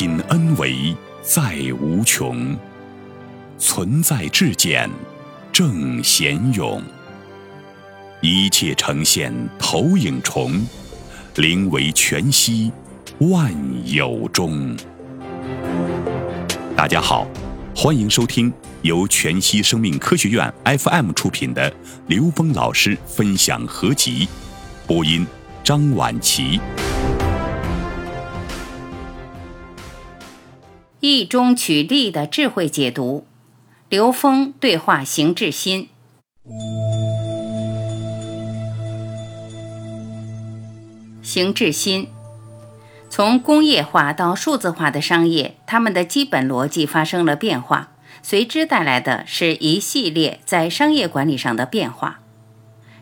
品恩为在无穷，存在至简正贤勇，一切呈现投影重，灵为全息万有中。大家好，欢迎收听由全息生命科学院 FM 出品的刘峰老师分享合集，播音张婉琪。易中取利的智慧解读，刘峰对话邢志新。邢志新，从工业化到数字化的商业，他们的基本逻辑发生了变化，随之带来的是一系列在商业管理上的变化。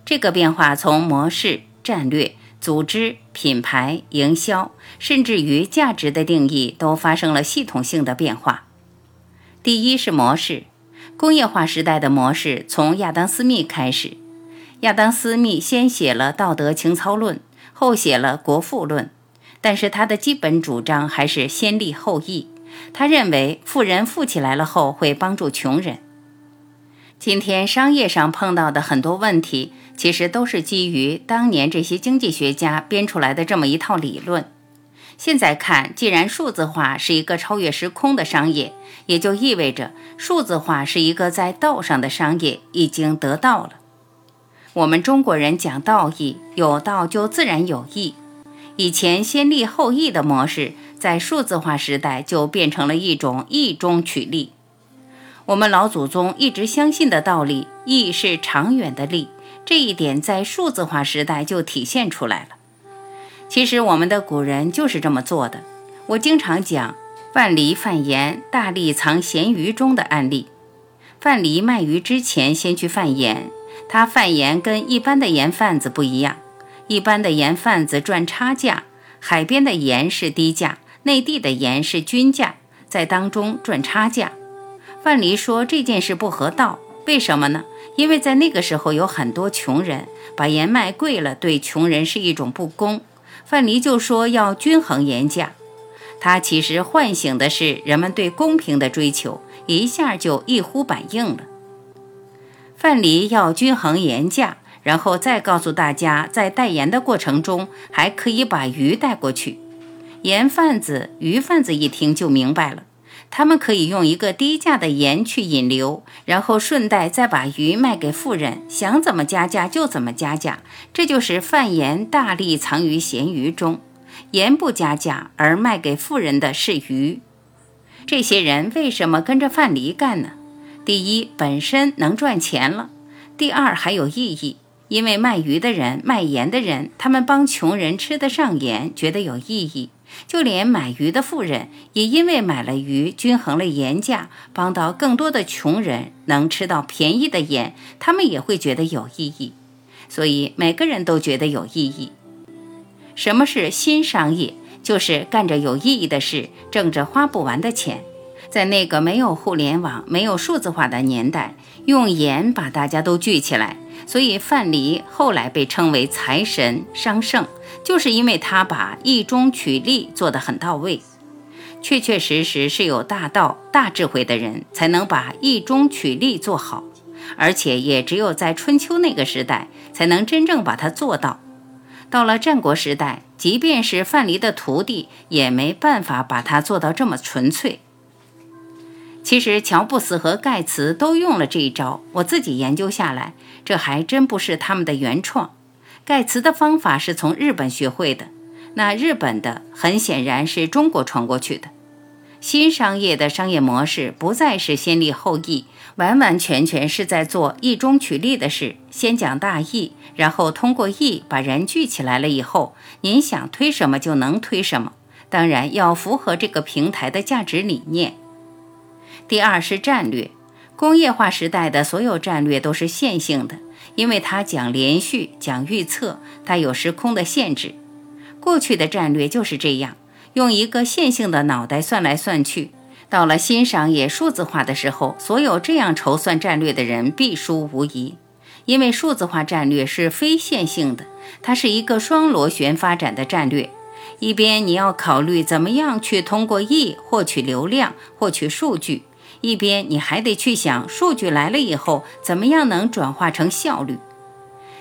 这个变化从模式、战略。组织、品牌、营销，甚至于价值的定义，都发生了系统性的变化。第一是模式，工业化时代的模式从亚当·斯密开始。亚当·斯密先写了《道德情操论》，后写了《国富论》，但是他的基本主张还是先利后义。他认为，富人富起来了后会帮助穷人。今天商业上碰到的很多问题。其实都是基于当年这些经济学家编出来的这么一套理论。现在看，既然数字化是一个超越时空的商业，也就意味着数字化是一个在道上的商业已经得到了。我们中国人讲道义，有道就自然有义。以前先利后义的模式，在数字化时代就变成了一种义中取利。我们老祖宗一直相信的道理，义是长远的利。这一点在数字化时代就体现出来了。其实我们的古人就是这么做的。我经常讲范蠡贩盐，大力藏咸鱼中的案例。范蠡卖鱼之前先去贩盐，他贩盐跟一般的盐贩子不一样。一般的盐贩子赚差价，海边的盐是低价，内地的盐是均价，在当中赚差价。范蠡说这件事不合道，为什么呢？因为在那个时候有很多穷人，把盐卖贵了，对穷人是一种不公。范蠡就说要均衡盐价，他其实唤醒的是人们对公平的追求，一下就一呼百应了。范蠡要均衡盐价，然后再告诉大家，在带盐的过程中还可以把鱼带过去。盐贩子、鱼贩子一听就明白了。他们可以用一个低价的盐去引流，然后顺带再把鱼卖给富人，想怎么加价就怎么加价。这就是贩盐大力藏于咸鱼中，盐不加价而卖给富人的是鱼。这些人为什么跟着范蠡干呢？第一，本身能赚钱了；第二，还有意义，因为卖鱼的人、卖盐的人，他们帮穷人吃得上盐，觉得有意义。就连买鱼的富人，也因为买了鱼，均衡了盐价，帮到更多的穷人能吃到便宜的盐，他们也会觉得有意义。所以每个人都觉得有意义。什么是新商业？就是干着有意义的事，挣着花不完的钱。在那个没有互联网、没有数字化的年代，用盐把大家都聚起来。所以范蠡后来被称为财神、商圣。就是因为他把义中取利做得很到位，确确实实是有大道、大智慧的人才能把义中取利做好，而且也只有在春秋那个时代才能真正把它做到。到了战国时代，即便是范蠡的徒弟，也没办法把它做到这么纯粹。其实乔布斯和盖茨都用了这一招，我自己研究下来，这还真不是他们的原创。盖茨的方法是从日本学会的，那日本的很显然是中国传过去的。新商业的商业模式不再是先利后义，完完全全是在做义中取利的事。先讲大义，然后通过义把人聚起来了以后，您想推什么就能推什么，当然要符合这个平台的价值理念。第二是战略，工业化时代的所有战略都是线性的。因为它讲连续，讲预测，它有时空的限制。过去的战略就是这样，用一个线性的脑袋算来算去。到了欣赏也数字化的时候，所有这样筹算战略的人必输无疑。因为数字化战略是非线性的，它是一个双螺旋发展的战略。一边你要考虑怎么样去通过 E 获取流量、获取数据，一边你还得去想数据来了以后怎么样能转化成效率。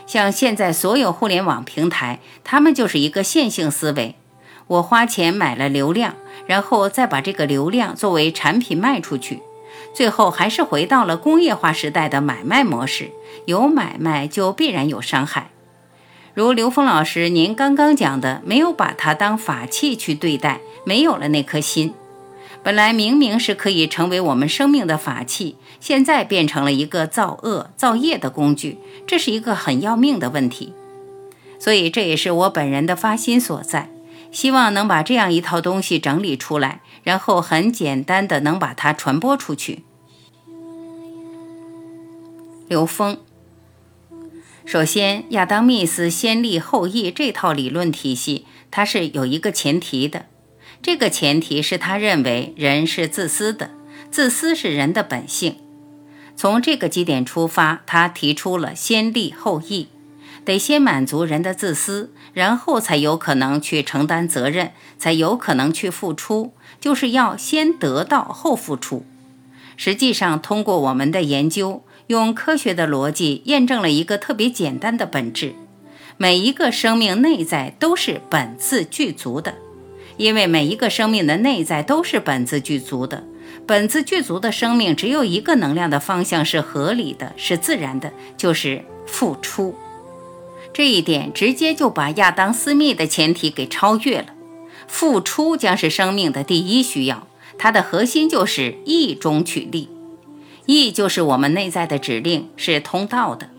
像现在所有互联网平台，他们就是一个线性思维。我花钱买了流量，然后再把这个流量作为产品卖出去，最后还是回到了工业化时代的买卖模式。有买卖就必然有伤害。如刘峰老师您刚刚讲的，没有把它当法器去对待，没有了那颗心。本来明明是可以成为我们生命的法器，现在变成了一个造恶造业的工具，这是一个很要命的问题。所以这也是我本人的发心所在。希望能把这样一套东西整理出来，然后很简单的能把它传播出去。刘峰，首先，亚当·密斯先立后义这套理论体系，它是有一个前提的。这个前提是他认为人是自私的，自私是人的本性。从这个基点出发，他提出了先立后义。得先满足人的自私，然后才有可能去承担责任，才有可能去付出，就是要先得到后付出。实际上，通过我们的研究，用科学的逻辑验证了一个特别简单的本质：每一个生命内在都是本自具足的，因为每一个生命的内在都是本自具足的。本自具足的生命只有一个能量的方向是合理的，是自然的，就是付出。这一点直接就把亚当·斯密的前提给超越了。付出将是生命的第一需要，它的核心就是意中取利。意就是我们内在的指令，是通道的。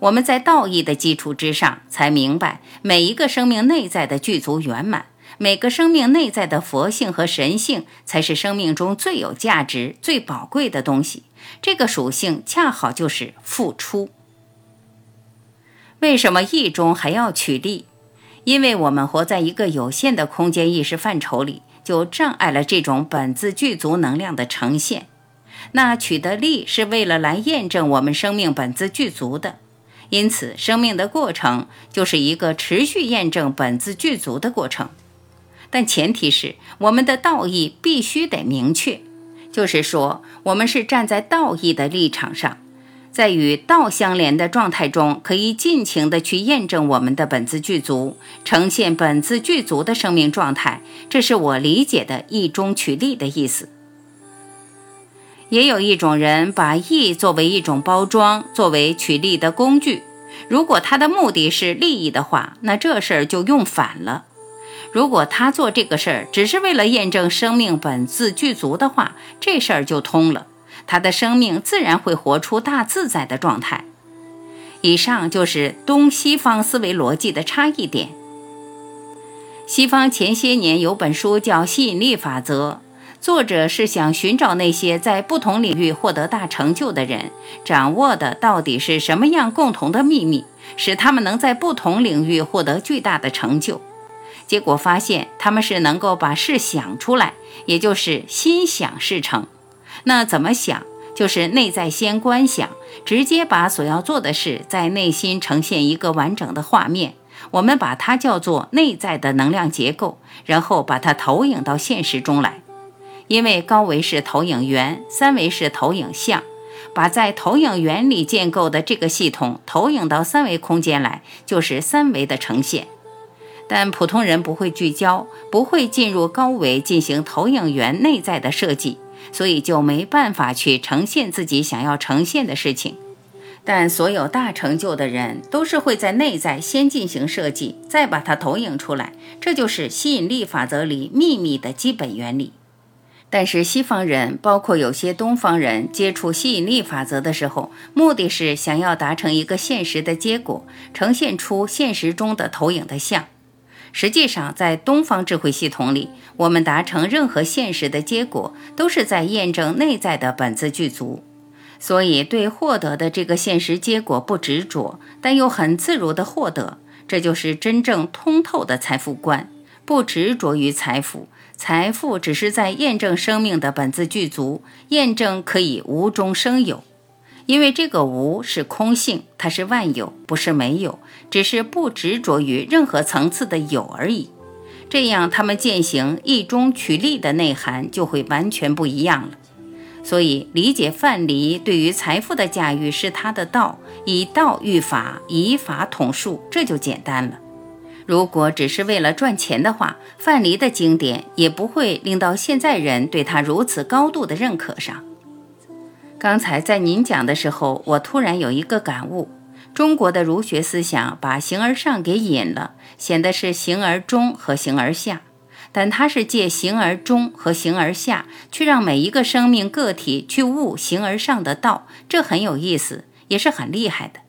我们在道义的基础之上，才明白每一个生命内在的具足圆满，每个生命内在的佛性和神性，才是生命中最有价值、最宝贵的东西。这个属性恰好就是付出。为什么意中还要取利？因为我们活在一个有限的空间意识范畴里，就障碍了这种本自具足能量的呈现。那取得利是为了来验证我们生命本自具足的，因此生命的过程就是一个持续验证本自具足的过程。但前提是我们的道义必须得明确，就是说我们是站在道义的立场上。在与道相连的状态中，可以尽情的去验证我们的本自具足，呈现本自具足的生命状态。这是我理解的“义中取利”的意思。也有一种人把义作为一种包装，作为取利的工具。如果他的目的是利益的话，那这事儿就用反了。如果他做这个事儿只是为了验证生命本自具足的话，这事儿就通了。他的生命自然会活出大自在的状态。以上就是东西方思维逻辑的差异点。西方前些年有本书叫《吸引力法则》，作者是想寻找那些在不同领域获得大成就的人，掌握的到底是什么样共同的秘密，使他们能在不同领域获得巨大的成就。结果发现，他们是能够把事想出来，也就是心想事成。那怎么想？就是内在先观想，直接把所要做的事在内心呈现一个完整的画面。我们把它叫做内在的能量结构，然后把它投影到现实中来。因为高维是投影源，三维是投影像，把在投影源里建构的这个系统投影到三维空间来，就是三维的呈现。但普通人不会聚焦，不会进入高维进行投影源内在的设计。所以就没办法去呈现自己想要呈现的事情，但所有大成就的人都是会在内在先进行设计，再把它投影出来，这就是吸引力法则里秘密的基本原理。但是西方人，包括有些东方人，接触吸引力法则的时候，目的是想要达成一个现实的结果，呈现出现实中的投影的像。实际上，在东方智慧系统里，我们达成任何现实的结果，都是在验证内在的本自具足。所以，对获得的这个现实结果不执着，但又很自如地获得，这就是真正通透的财富观。不执着于财富，财富只是在验证生命的本自具足，验证可以无中生有。因为这个无是空性，它是万有，不是没有，只是不执着于任何层次的有而已。这样他们践行义中取利的内涵就会完全不一样了。所以，理解范蠡对于财富的驾驭是他的道，以道驭法，以法统术，这就简单了。如果只是为了赚钱的话，范蠡的经典也不会令到现在人对他如此高度的认可上。刚才在您讲的时候，我突然有一个感悟：中国的儒学思想把形而上给隐了，显得是形而中和形而下，但它是借形而中和形而下，去让每一个生命个体去悟形而上的道，这很有意思，也是很厉害的。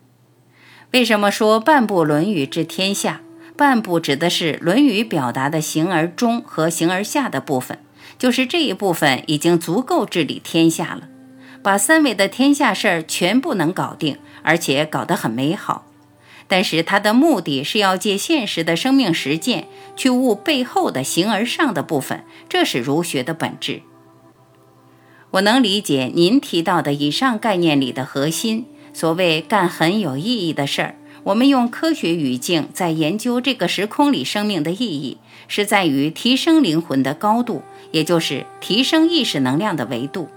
为什么说半部《论语》治天下？半部指的是《论语》表达的形而中和形而下的部分，就是这一部分已经足够治理天下了，把三维的天下事儿全部能搞定，而且搞得很美好。但是它的目的是要借现实的生命实践去悟背后的形而上的部分，这是儒学的本质。我能理解您提到的以上概念里的核心，所谓干很有意义的事儿。我们用科学语境在研究这个时空里生命的意义，是在于提升灵魂的高度，也就是提升意识能量的维度。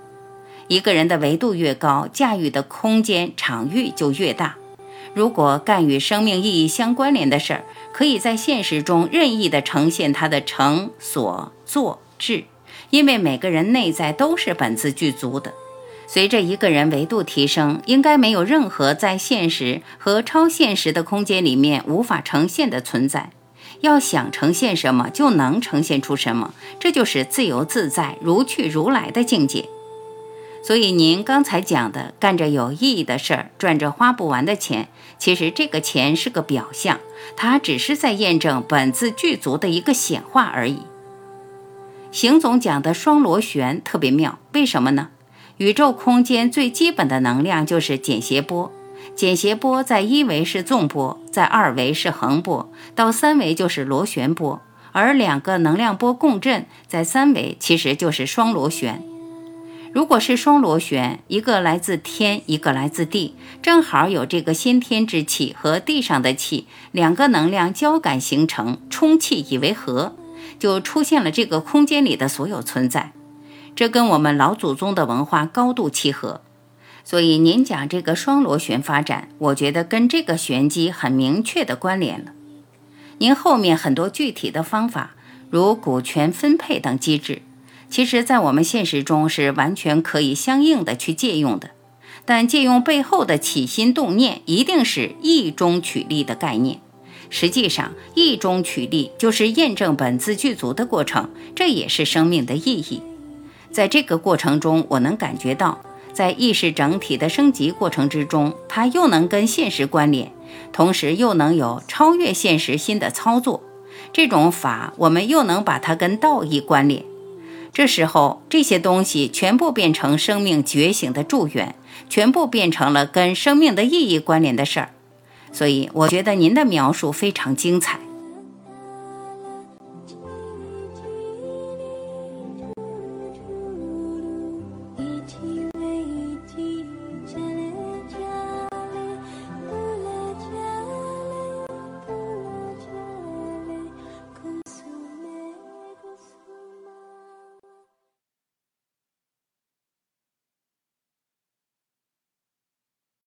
一个人的维度越高，驾驭的空间场域就越大。如果干与生命意义相关联的事儿，可以在现实中任意的呈现它的成、所、作、智，因为每个人内在都是本自具足的。随着一个人维度提升，应该没有任何在现实和超现实的空间里面无法呈现的存在。要想呈现什么，就能呈现出什么，这就是自由自在、如去如来的境界。所以您刚才讲的干着有意义的事儿，赚着花不完的钱，其实这个钱是个表象，它只是在验证本自具足的一个显化而已。邢总讲的双螺旋特别妙，为什么呢？宇宙空间最基本的能量就是简谐波，简谐波在一维是纵波，在二维是横波，到三维就是螺旋波。而两个能量波共振，在三维其实就是双螺旋。如果是双螺旋，一个来自天，一个来自地，正好有这个先天之气和地上的气，两个能量交感形成充气以为和，就出现了这个空间里的所有存在。这跟我们老祖宗的文化高度契合，所以您讲这个双螺旋发展，我觉得跟这个玄机很明确的关联了。您后面很多具体的方法，如股权分配等机制，其实在我们现实中是完全可以相应的去借用的。但借用背后的起心动念，一定是意中取利的概念。实际上，意中取利就是验证本自具足的过程，这也是生命的意义。在这个过程中，我能感觉到，在意识整体的升级过程之中，它又能跟现实关联，同时又能有超越现实新的操作。这种法，我们又能把它跟道义关联。这时候，这些东西全部变成生命觉醒的祝愿，全部变成了跟生命的意义关联的事儿。所以，我觉得您的描述非常精彩。